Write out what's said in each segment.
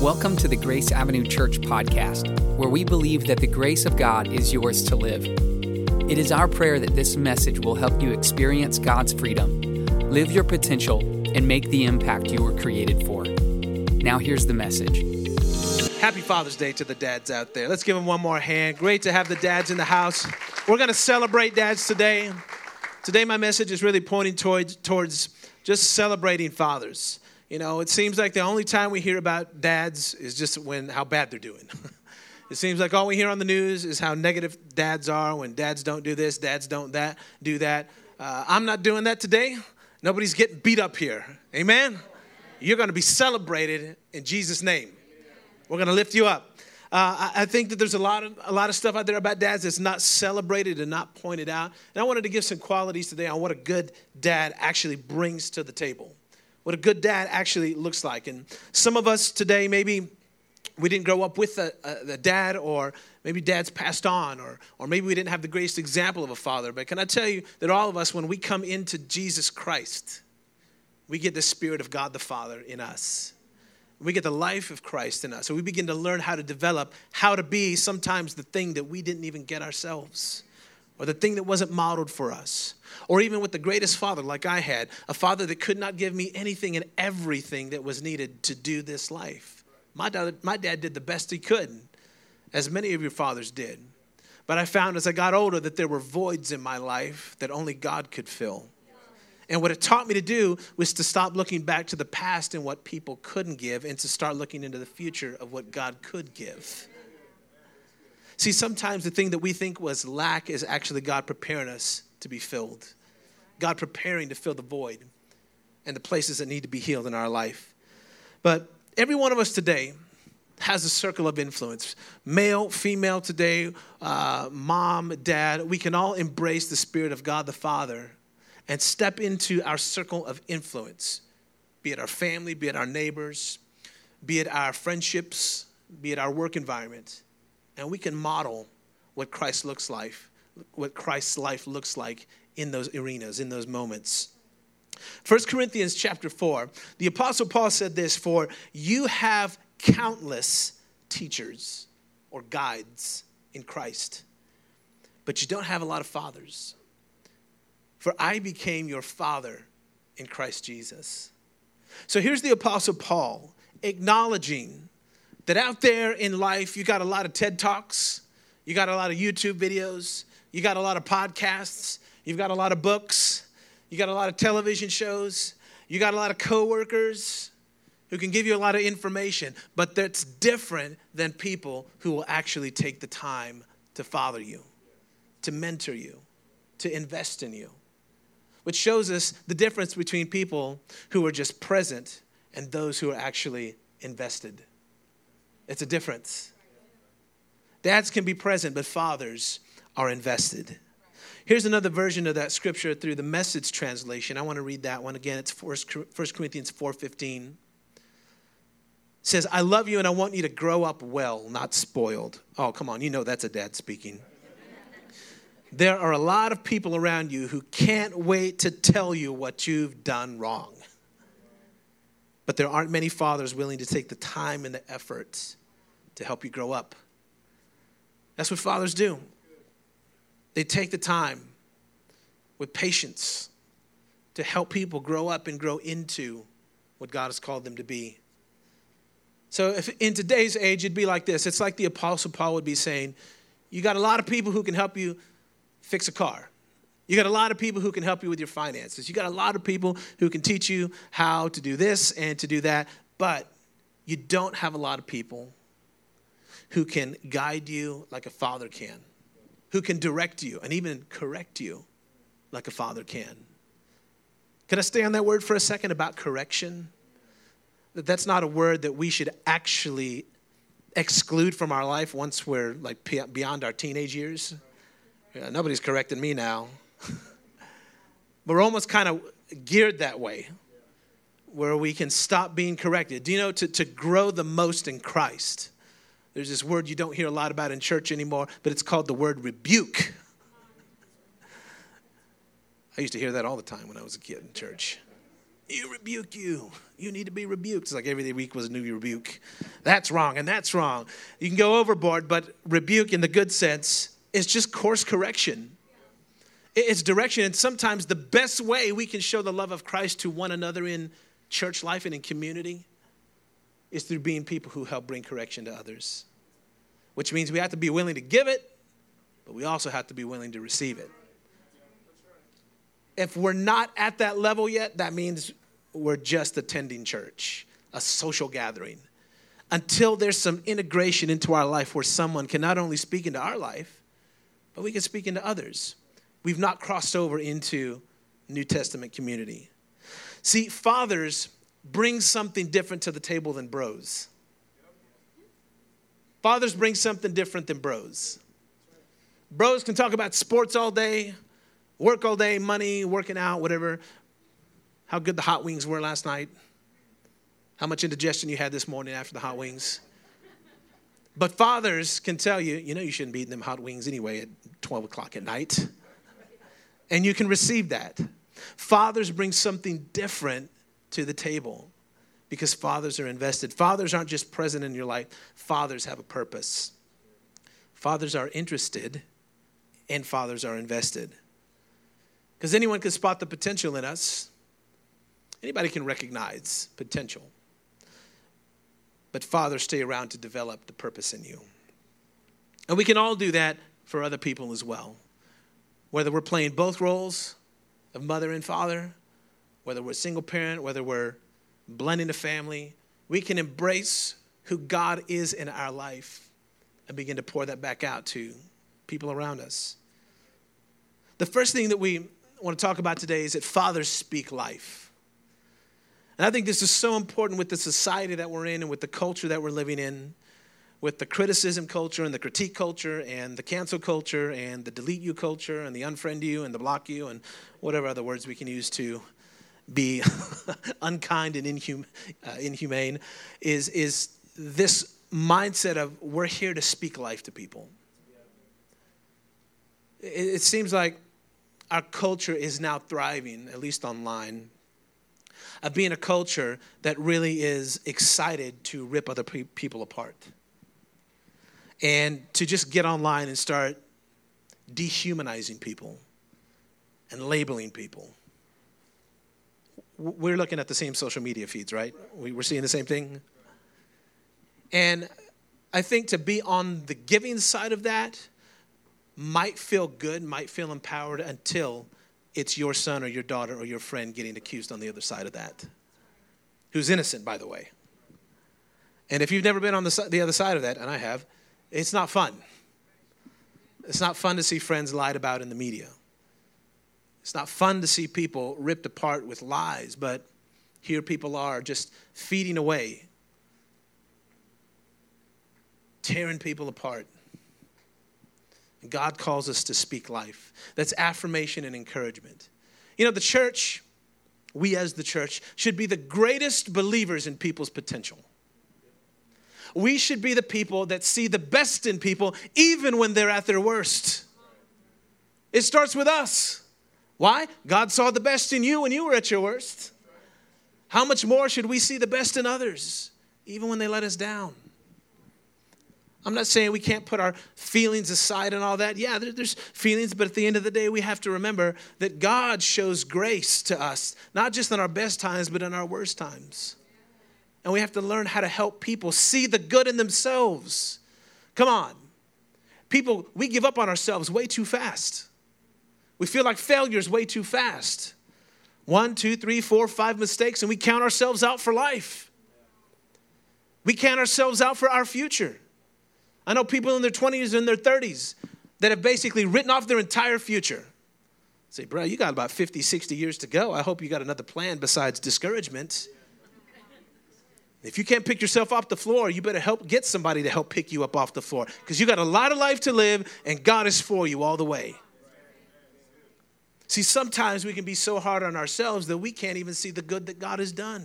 Welcome to the Grace Avenue Church podcast, where we believe that the grace of God is yours to live. It is our prayer that this message will help you experience God's freedom, live your potential, and make the impact you were created for. Now, here's the message. Happy Father's Day to the dads out there. Let's give them one more hand. Great to have the dads in the house. We're going to celebrate dads today. Today, my message is really pointing towards, towards just celebrating fathers. You know, it seems like the only time we hear about dads is just when how bad they're doing. it seems like all we hear on the news is how negative dads are when dads don't do this, dads don't that, do that. Uh, I'm not doing that today. Nobody's getting beat up here. Amen. You're going to be celebrated in Jesus' name. We're going to lift you up. Uh, I, I think that there's a lot of a lot of stuff out there about dads that's not celebrated and not pointed out. And I wanted to give some qualities today on what a good dad actually brings to the table what a good dad actually looks like. And some of us today, maybe we didn't grow up with a, a, a, dad, or maybe dad's passed on, or, or maybe we didn't have the greatest example of a father. But can I tell you that all of us, when we come into Jesus Christ, we get the Spirit of God the Father in us. We get the life of Christ in us. So we begin to learn how to develop, how to be sometimes the thing that we didn't even get ourselves or the thing that wasn't modeled for us. Or even with the greatest father, like I had, a father that could not give me anything and everything that was needed to do this life. My dad, my dad did the best he could, as many of your fathers did. But I found as I got older that there were voids in my life that only God could fill. And what it taught me to do was to stop looking back to the past and what people couldn't give and to start looking into the future of what God could give. See, sometimes the thing that we think was lack is actually God preparing us to be filled. God preparing to fill the void and the places that need to be healed in our life. But every one of us today has a circle of influence male, female today, uh, mom, dad. We can all embrace the Spirit of God the Father and step into our circle of influence, be it our family, be it our neighbors, be it our friendships, be it our work environment and we can model what Christ looks like, what Christ's life looks like in those arenas, in those moments. 1 Corinthians chapter 4, the Apostle Paul said this For you have countless teachers or guides in Christ, but you don't have a lot of fathers. For I became your father in Christ Jesus. So here's the Apostle Paul acknowledging that out there in life, you got a lot of TED Talks, you got a lot of YouTube videos, you got a lot of podcasts, you've got a lot of books, you got a lot of television shows, you got a lot of coworkers who can give you a lot of information, but that's different than people who will actually take the time to father you, to mentor you, to invest in you. Which shows us the difference between people who are just present and those who are actually invested. It's a difference. Dads can be present, but fathers are invested. Here's another version of that scripture through the message translation. I want to read that one again. It's 1 Corinthians 4:15. It says, "I love you and I want you to grow up well, not spoiled." Oh, come on, you know that's a dad speaking. there are a lot of people around you who can't wait to tell you what you've done wrong. But there aren't many fathers willing to take the time and the effort to help you grow up. That's what fathers do. They take the time with patience to help people grow up and grow into what God has called them to be. So, if in today's age, it'd be like this it's like the Apostle Paul would be saying, You got a lot of people who can help you fix a car. You got a lot of people who can help you with your finances. You got a lot of people who can teach you how to do this and to do that, but you don't have a lot of people who can guide you like a father can, who can direct you and even correct you like a father can. Can I stay on that word for a second about correction? That's not a word that we should actually exclude from our life once we're like beyond our teenage years. Yeah, nobody's correcting me now. We're almost kind of geared that way where we can stop being corrected. Do you know to, to grow the most in Christ? There's this word you don't hear a lot about in church anymore, but it's called the word rebuke. I used to hear that all the time when I was a kid in church. You rebuke you. You need to be rebuked. It's like every week was a new rebuke. That's wrong and that's wrong. You can go overboard, but rebuke in the good sense is just course correction. It's direction. And sometimes the best way we can show the love of Christ to one another in church life and in community is through being people who help bring correction to others, which means we have to be willing to give it, but we also have to be willing to receive it. If we're not at that level yet, that means we're just attending church, a social gathering. Until there's some integration into our life where someone can not only speak into our life, but we can speak into others. We've not crossed over into New Testament community. See, fathers bring something different to the table than bros. Fathers bring something different than bros. Bros can talk about sports all day, work all day, money, working out, whatever. How good the hot wings were last night. How much indigestion you had this morning after the hot wings. But fathers can tell you, you know, you shouldn't be eating them hot wings anyway at 12 o'clock at night. And you can receive that. Fathers bring something different to the table because fathers are invested. Fathers aren't just present in your life, fathers have a purpose. Fathers are interested and fathers are invested. Because anyone can spot the potential in us, anybody can recognize potential. But fathers stay around to develop the purpose in you. And we can all do that for other people as well. Whether we're playing both roles of mother and father, whether we're single parent, whether we're blending a family, we can embrace who God is in our life and begin to pour that back out to people around us. The first thing that we want to talk about today is that fathers speak life. And I think this is so important with the society that we're in and with the culture that we're living in, with the criticism culture and the critique culture and the cancel culture and the delete you culture and the unfriend you and the block you and whatever other words we can use to be unkind and inhum, uh, inhumane, is, is this mindset of we're here to speak life to people. It, it seems like our culture is now thriving, at least online, of being a culture that really is excited to rip other pe- people apart and to just get online and start dehumanizing people and labeling people. We're looking at the same social media feeds, right? We're seeing the same thing. And I think to be on the giving side of that might feel good, might feel empowered until it's your son or your daughter or your friend getting accused on the other side of that, who's innocent, by the way. And if you've never been on the, the other side of that, and I have, it's not fun. It's not fun to see friends lied about in the media. It's not fun to see people ripped apart with lies, but here people are just feeding away, tearing people apart. God calls us to speak life. That's affirmation and encouragement. You know, the church, we as the church, should be the greatest believers in people's potential. We should be the people that see the best in people, even when they're at their worst. It starts with us. Why? God saw the best in you when you were at your worst. How much more should we see the best in others, even when they let us down? I'm not saying we can't put our feelings aside and all that. Yeah, there's feelings, but at the end of the day, we have to remember that God shows grace to us, not just in our best times, but in our worst times. And we have to learn how to help people see the good in themselves. Come on. People, we give up on ourselves way too fast. We feel like failures way too fast. One, two, three, four, five mistakes, and we count ourselves out for life. We count ourselves out for our future. I know people in their 20s and their 30s that have basically written off their entire future. say, bro, you got about 50, 60 years to go. I hope you got another plan besides discouragement. If you can't pick yourself off the floor, you better help get somebody to help pick you up off the floor because you got a lot of life to live and God is for you all the way. See, sometimes we can be so hard on ourselves that we can't even see the good that God has done.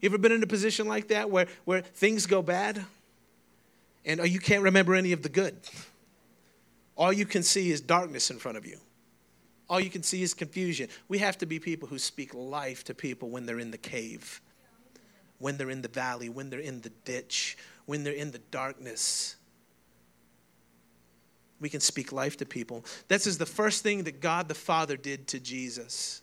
You ever been in a position like that where, where things go bad? and uh, you can't remember any of the good. All you can see is darkness in front of you. all you can see is confusion. We have to be people who speak life to people when they're in the cave, when they're in the valley, when they're in the ditch, when they're in the darkness. We can speak life to people. This is the first thing that God the Father did to Jesus.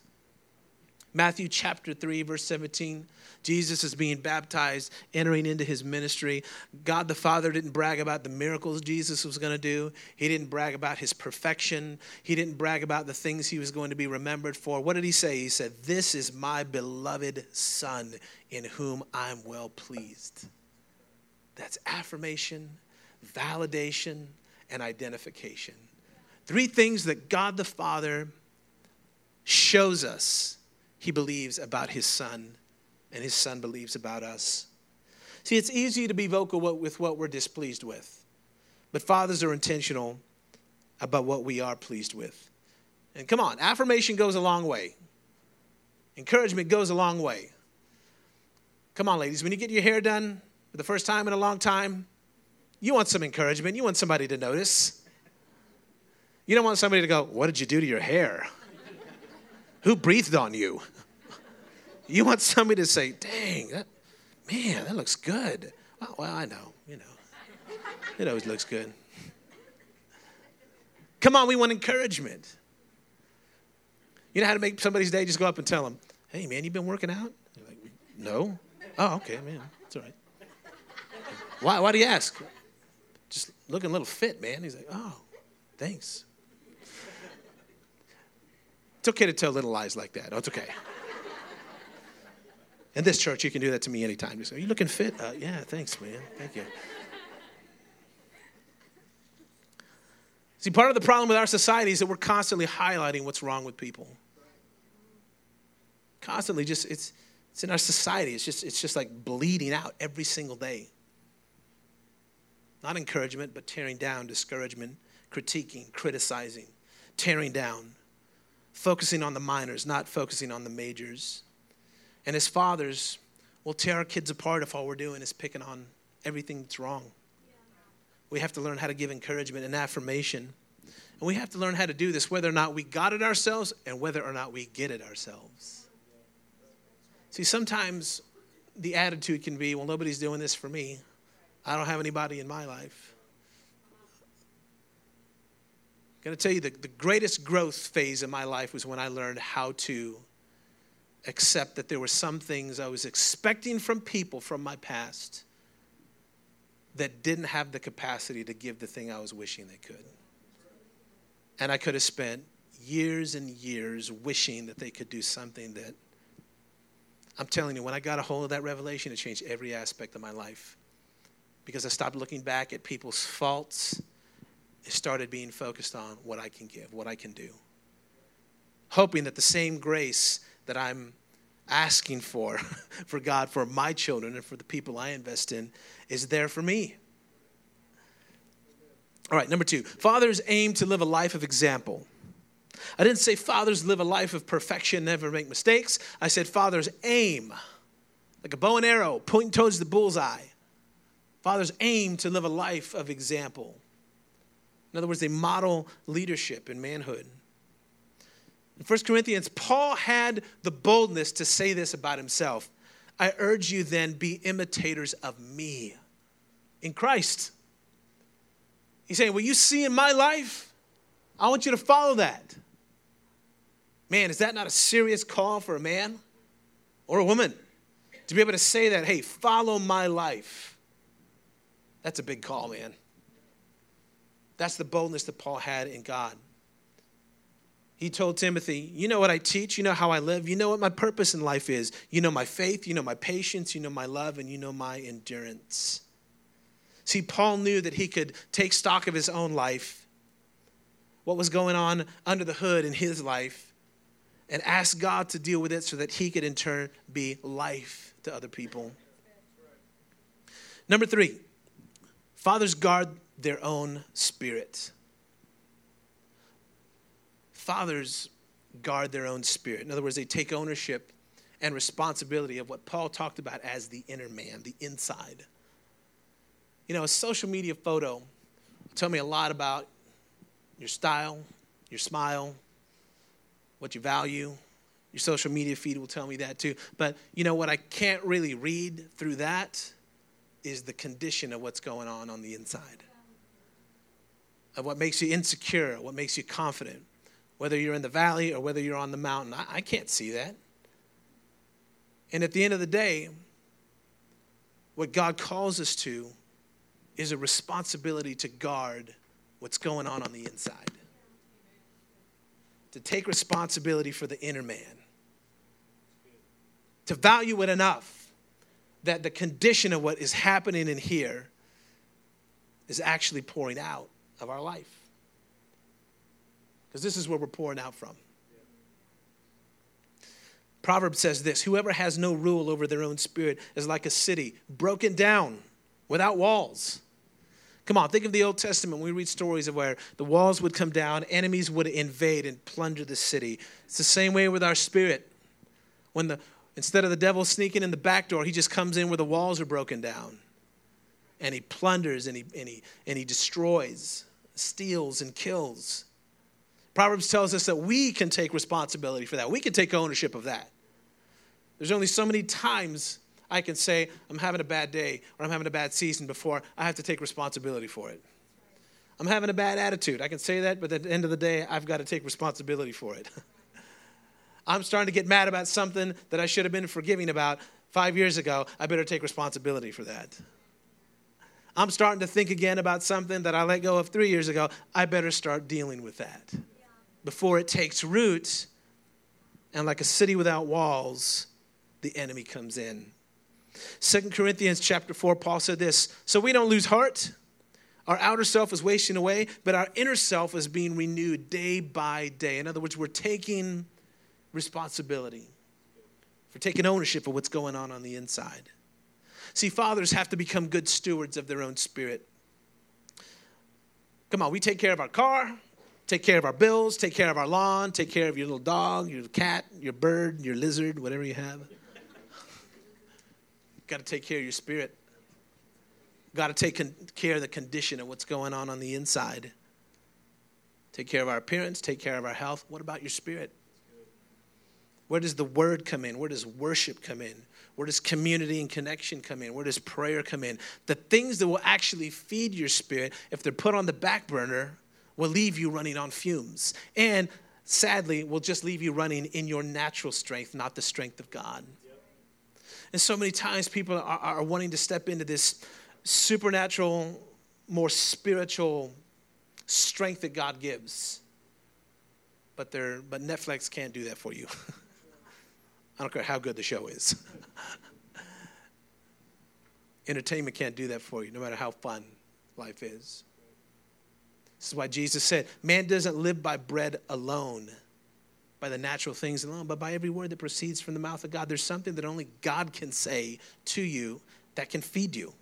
Matthew chapter 3, verse 17. Jesus is being baptized, entering into his ministry. God the Father didn't brag about the miracles Jesus was going to do. He didn't brag about his perfection. He didn't brag about the things he was going to be remembered for. What did he say? He said, This is my beloved Son in whom I'm well pleased. That's affirmation, validation, and identification. Three things that God the Father shows us he believes about his son, and his son believes about us. See, it's easy to be vocal with what we're displeased with, but fathers are intentional about what we are pleased with. And come on, affirmation goes a long way, encouragement goes a long way. Come on, ladies, when you get your hair done for the first time in a long time, you want some encouragement. You want somebody to notice. You don't want somebody to go, What did you do to your hair? Who breathed on you? You want somebody to say, dang, that, man, that looks good. Well, well, I know, you know. It always looks good. Come on, we want encouragement. You know how to make somebody's day? Just go up and tell them, hey, man, you've been working out? Like, no. Oh, okay, man, it's all right. Why, why do you ask? Just looking a little fit, man. He's like, oh, thanks. It's okay to tell little lies like that. Oh, it's okay. In this church, you can do that to me anytime. You say, Are you looking fit? Uh, yeah, thanks, man. Thank you. See, part of the problem with our society is that we're constantly highlighting what's wrong with people. Constantly, just it's it's in our society. It's just it's just like bleeding out every single day. Not encouragement, but tearing down, discouragement, critiquing, criticizing, tearing down, focusing on the minors, not focusing on the majors. And as fathers, we'll tear our kids apart if all we're doing is picking on everything that's wrong. We have to learn how to give encouragement and affirmation. And we have to learn how to do this whether or not we got it ourselves and whether or not we get it ourselves. See, sometimes the attitude can be, well, nobody's doing this for me. I don't have anybody in my life. I'm going to tell you the, the greatest growth phase in my life was when I learned how to accept that there were some things I was expecting from people from my past that didn't have the capacity to give the thing I was wishing they could. And I could have spent years and years wishing that they could do something that I'm telling you, when I got a hold of that revelation, it changed every aspect of my life. Because I stopped looking back at people's faults, it started being focused on what I can give, what I can do. Hoping that the same grace that I'm asking for, for God, for my children, and for the people I invest in, is there for me. All right, number two, fathers aim to live a life of example. I didn't say fathers live a life of perfection, never make mistakes. I said fathers aim, like a bow and arrow, pointing towards the bullseye. Fathers aim to live a life of example. In other words, they model leadership and manhood. In 1 Corinthians, Paul had the boldness to say this about himself I urge you then, be imitators of me in Christ. He's saying, What you see in my life, I want you to follow that. Man, is that not a serious call for a man or a woman to be able to say that, hey, follow my life? That's a big call, man. That's the boldness that Paul had in God. He told Timothy, You know what I teach, you know how I live, you know what my purpose in life is. You know my faith, you know my patience, you know my love, and you know my endurance. See, Paul knew that he could take stock of his own life, what was going on under the hood in his life, and ask God to deal with it so that he could in turn be life to other people. Number three, fathers guard their own spirit fathers guard their own spirit. In other words, they take ownership and responsibility of what Paul talked about as the inner man, the inside. You know, a social media photo will tell me a lot about your style, your smile, what you value. Your social media feed will tell me that too. But you know what I can't really read through that is the condition of what's going on on the inside. Of what makes you insecure, what makes you confident, whether you're in the valley or whether you're on the mountain. I, I can't see that. And at the end of the day, what God calls us to is a responsibility to guard what's going on on the inside, to take responsibility for the inner man, to value it enough that the condition of what is happening in here is actually pouring out of our life. Because this is where we're pouring out from. Proverbs says this Whoever has no rule over their own spirit is like a city broken down without walls. Come on, think of the Old Testament. We read stories of where the walls would come down, enemies would invade and plunder the city. It's the same way with our spirit. When the instead of the devil sneaking in the back door, he just comes in where the walls are broken down. And he plunders and he, and he, and he destroys, steals, and kills. Proverbs tells us that we can take responsibility for that. We can take ownership of that. There's only so many times I can say, I'm having a bad day or I'm having a bad season before I have to take responsibility for it. I'm having a bad attitude. I can say that, but at the end of the day, I've got to take responsibility for it. I'm starting to get mad about something that I should have been forgiving about five years ago. I better take responsibility for that. I'm starting to think again about something that I let go of three years ago. I better start dealing with that before it takes root. And like a city without walls, the enemy comes in Second Corinthians chapter 4, Paul said this So we don't lose heart. Our outer self is wasting away, but our inner self is being renewed day by day. In other words, we're taking responsibility, for taking ownership of what's going on on the inside. See, fathers have to become good stewards of their own spirit. Come on, we take care of our car, take care of our bills, take care of our lawn, take care of your little dog, your cat, your bird, your lizard, whatever you have. Got to take care of your spirit. Got to take con- care of the condition of what's going on on the inside. Take care of our appearance, take care of our health. What about your spirit? Where does the word come in? Where does worship come in? Where does community and connection come in? Where does prayer come in? The things that will actually feed your spirit, if they're put on the back burner, will leave you running on fumes. And sadly, will just leave you running in your natural strength, not the strength of God. And so many times people are, are wanting to step into this supernatural, more spiritual strength that God gives. But, they're, but Netflix can't do that for you. I don't care how good the show is. Entertainment can't do that for you, no matter how fun life is. This is why Jesus said, Man doesn't live by bread alone by the natural things alone, but by every word that proceeds from the mouth of God. There's something that only God can say to you that can feed you.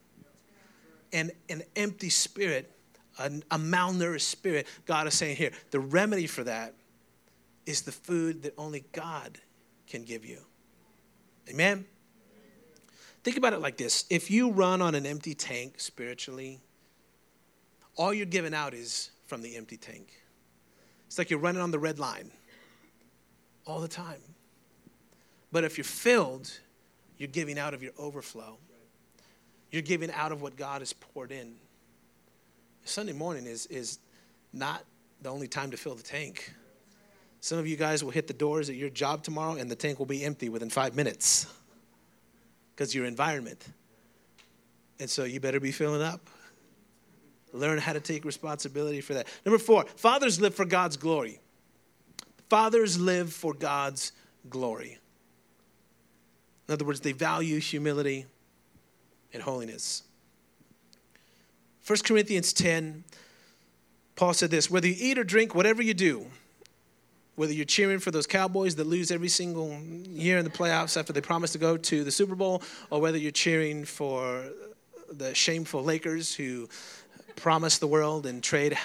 And an empty spirit, a, a malnourished spirit, God is saying here, the remedy for that is the food that only God can give you. Amen? Think about it like this if you run on an empty tank spiritually, all you're giving out is from the empty tank. It's like you're running on the red line all the time. But if you're filled, you're giving out of your overflow. You're giving out of what God has poured in. Sunday morning is, is not the only time to fill the tank. Some of you guys will hit the doors at your job tomorrow and the tank will be empty within five minutes because your environment. And so you better be filling up. Learn how to take responsibility for that. Number four, fathers live for God's glory. Fathers live for God's glory. In other words, they value humility and holiness. 1 Corinthians 10, Paul said this whether you eat or drink, whatever you do, whether you're cheering for those Cowboys that lose every single year in the playoffs after they promise to go to the Super Bowl, or whether you're cheering for the shameful Lakers who promise the world and trade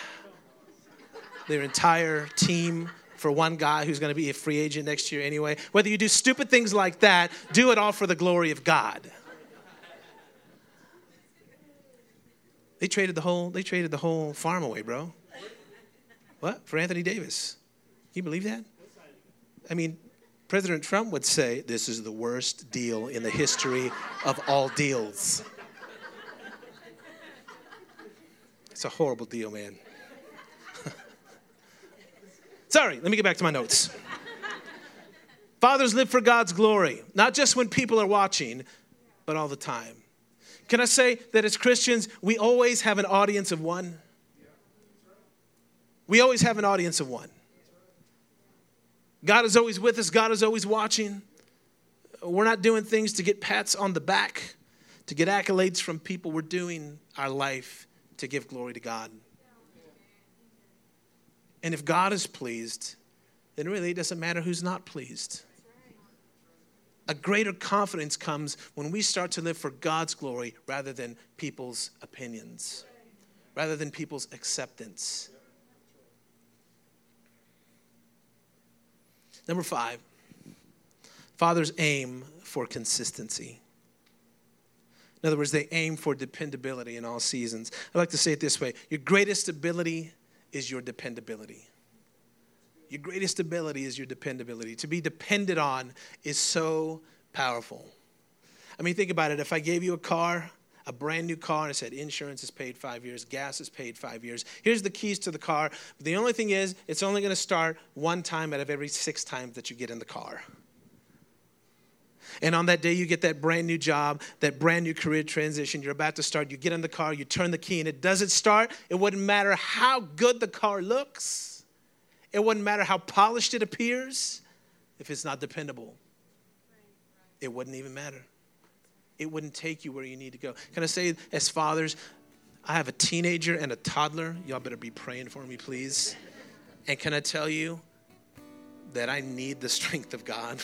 their entire team for one guy who's going to be a free agent next year anyway. Whether you do stupid things like that, do it all for the glory of God. They traded the whole they traded the whole farm away, bro. What? For Anthony Davis. You believe that? I mean, President Trump would say, This is the worst deal in the history of all deals. It's a horrible deal, man. Sorry, let me get back to my notes. Fathers live for God's glory, not just when people are watching, but all the time. Can I say that as Christians, we always have an audience of one? We always have an audience of one. God is always with us, God is always watching. We're not doing things to get pats on the back, to get accolades from people. We're doing our life to give glory to God. And if God is pleased, then really it doesn't matter who's not pleased. A greater confidence comes when we start to live for God's glory rather than people's opinions, rather than people's acceptance. Number five, fathers aim for consistency. In other words, they aim for dependability in all seasons. I like to say it this way your greatest ability is your dependability. Your greatest ability is your dependability. To be depended on is so powerful. I mean, think about it. If I gave you a car, a brand new car, and I said insurance is paid five years, gas is paid five years. Here's the keys to the car. But The only thing is, it's only going to start one time out of every six times that you get in the car. And on that day, you get that brand new job, that brand new career transition. You're about to start. You get in the car, you turn the key, and it doesn't start. It wouldn't matter how good the car looks, it wouldn't matter how polished it appears. If it's not dependable, it wouldn't even matter. It wouldn't take you where you need to go. Can I say, as fathers, I have a teenager and a toddler. Y'all better be praying for me, please. And can I tell you that I need the strength of God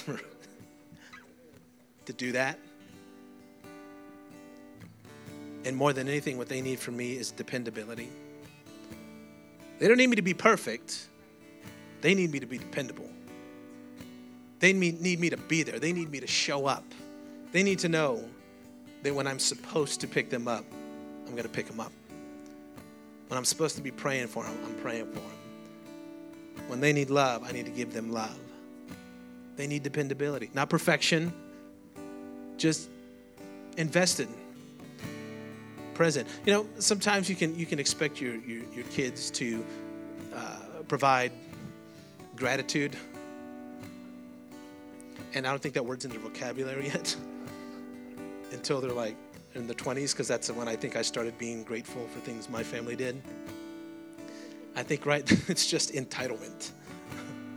to do that. And more than anything, what they need from me is dependability. They don't need me to be perfect, they need me to be dependable. They need me to be there, they need me to show up. They need to know that when I'm supposed to pick them up, I'm going to pick them up. When I'm supposed to be praying for them, I'm praying for them. When they need love, I need to give them love. They need dependability, not perfection just invested present you know sometimes you can you can expect your your, your kids to uh, provide gratitude and i don't think that word's in their vocabulary yet until they're like in the 20s because that's when i think i started being grateful for things my family did i think right it's just entitlement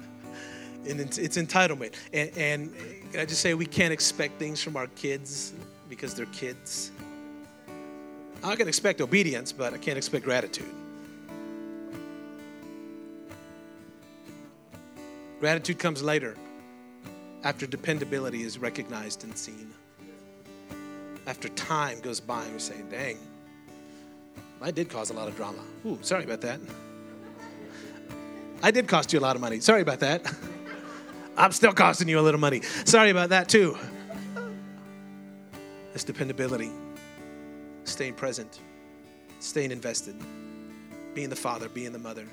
and it's, it's entitlement and, and I just say we can't expect things from our kids because they're kids? I can expect obedience, but I can't expect gratitude. Gratitude comes later after dependability is recognized and seen. After time goes by and we say, dang, I did cause a lot of drama. Ooh, sorry about that. I did cost you a lot of money. Sorry about that. I'm still costing you a little money. Sorry about that, too. It's dependability, staying present, staying invested, being the father, being the mother,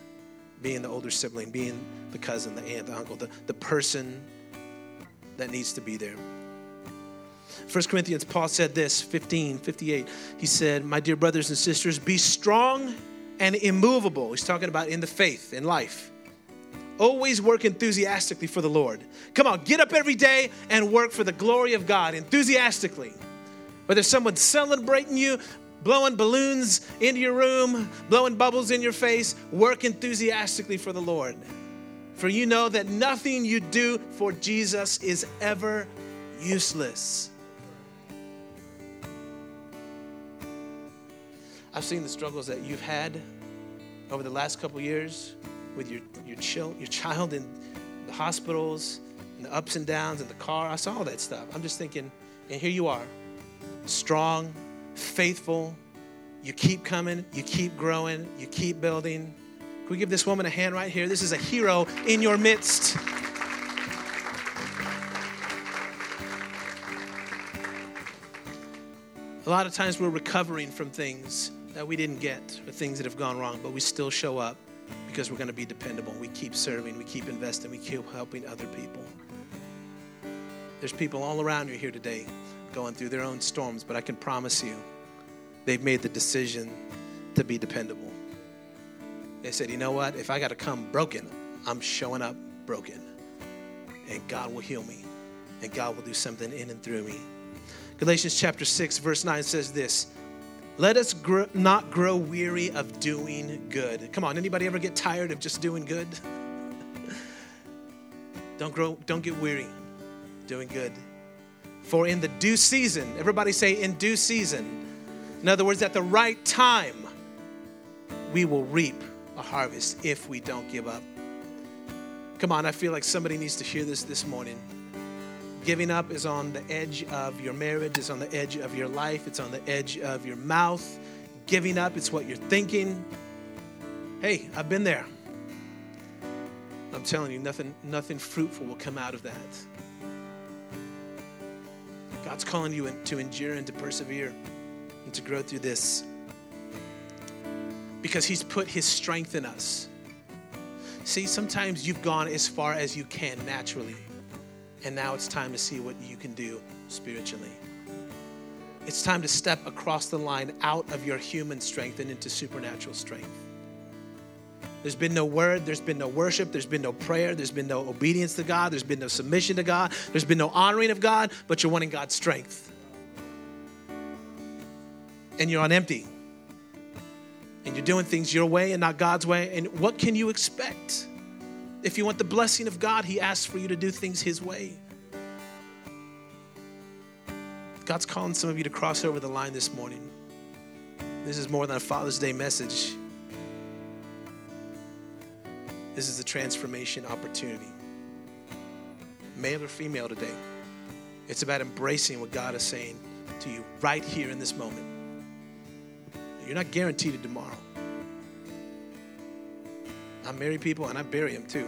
being the older sibling, being the cousin, the aunt, the uncle, the, the person that needs to be there. 1 Corinthians, Paul said this, 15, 58. He said, My dear brothers and sisters, be strong and immovable. He's talking about in the faith, in life. Always work enthusiastically for the Lord. Come on, get up every day and work for the glory of God enthusiastically. Whether someone's celebrating you, blowing balloons into your room, blowing bubbles in your face, work enthusiastically for the Lord. For you know that nothing you do for Jesus is ever useless. I've seen the struggles that you've had over the last couple years with your, your, child, your child in the hospitals, and the ups and downs in the car. I saw all that stuff. I'm just thinking, and here you are, strong, faithful. You keep coming, you keep growing, you keep building. Can we give this woman a hand right here? This is a hero in your midst. A lot of times we're recovering from things that we didn't get or things that have gone wrong, but we still show up because we're going to be dependable. We keep serving, we keep investing, we keep helping other people. There's people all around you here today going through their own storms, but I can promise you, they've made the decision to be dependable. They said, you know what? If I got to come broken, I'm showing up broken. And God will heal me, and God will do something in and through me. Galatians chapter 6, verse 9 says this let us gr- not grow weary of doing good. Come on, anybody ever get tired of just doing good? don't grow, don't get weary doing good. For in the due season, everybody say in due season. In other words, at the right time, we will reap a harvest if we don't give up. Come on, I feel like somebody needs to hear this this morning. Giving up is on the edge of your marriage, it's on the edge of your life, it's on the edge of your mouth. Giving up, it's what you're thinking. Hey, I've been there. I'm telling you, nothing, nothing fruitful will come out of that. God's calling you to endure and to persevere and to grow through this because He's put His strength in us. See, sometimes you've gone as far as you can naturally. And now it's time to see what you can do spiritually. It's time to step across the line out of your human strength and into supernatural strength. There's been no word, there's been no worship, there's been no prayer, there's been no obedience to God, there's been no submission to God, there's been no honoring of God, but you're wanting God's strength. And you're on empty. And you're doing things your way and not God's way. And what can you expect? If you want the blessing of God, He asks for you to do things His way. God's calling some of you to cross over the line this morning. This is more than a Father's Day message. This is a transformation opportunity. Male or female today. It's about embracing what God is saying to you right here in this moment. You're not guaranteed it tomorrow. I marry people and I bury them too.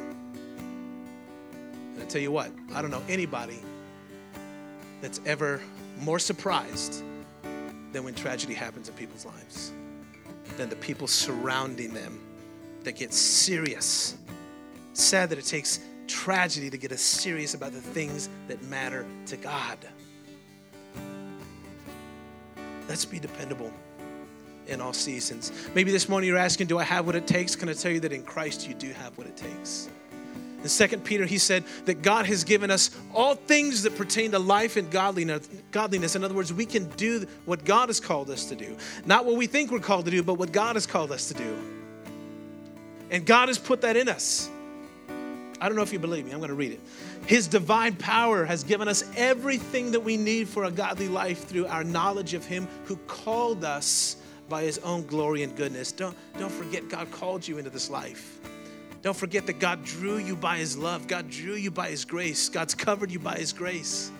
And I tell you what, I don't know anybody that's ever more surprised than when tragedy happens in people's lives, than the people surrounding them that get serious. Sad that it takes tragedy to get us serious about the things that matter to God. Let's be dependable in all seasons. Maybe this morning you're asking, Do I have what it takes? Can I tell you that in Christ you do have what it takes? In 2 Peter, he said that God has given us all things that pertain to life and godliness. In other words, we can do what God has called us to do. Not what we think we're called to do, but what God has called us to do. And God has put that in us. I don't know if you believe me. I'm going to read it. His divine power has given us everything that we need for a godly life through our knowledge of Him who called us by his own glory and goodness. Don't, don't forget God called you into this life. Don't forget that God drew you by his love. God drew you by his grace. God's covered you by his grace.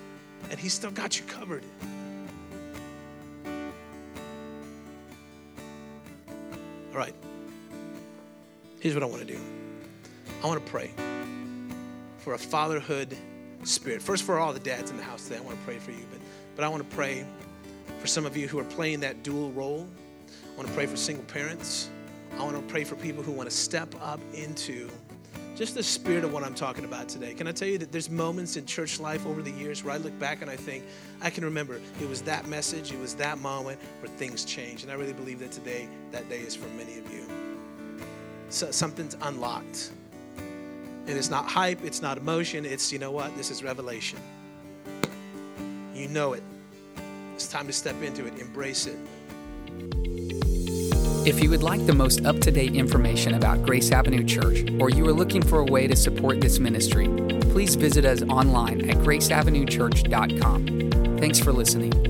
And he still got you covered. All right. Here's what I want to do I want to pray for a fatherhood spirit. First, for all the dads in the house today, I want to pray for you. But, but I want to pray for some of you who are playing that dual role want to pray for single parents. I want to pray for people who want to step up into just the spirit of what I'm talking about today. Can I tell you that there's moments in church life over the years where I look back and I think, I can remember it was that message, it was that moment where things changed. And I really believe that today, that day is for many of you. So something's unlocked. And it's not hype, it's not emotion, it's, you know what, this is revelation. You know it. It's time to step into it, embrace it. If you would like the most up to date information about Grace Avenue Church, or you are looking for a way to support this ministry, please visit us online at graceavenuechurch.com. Thanks for listening.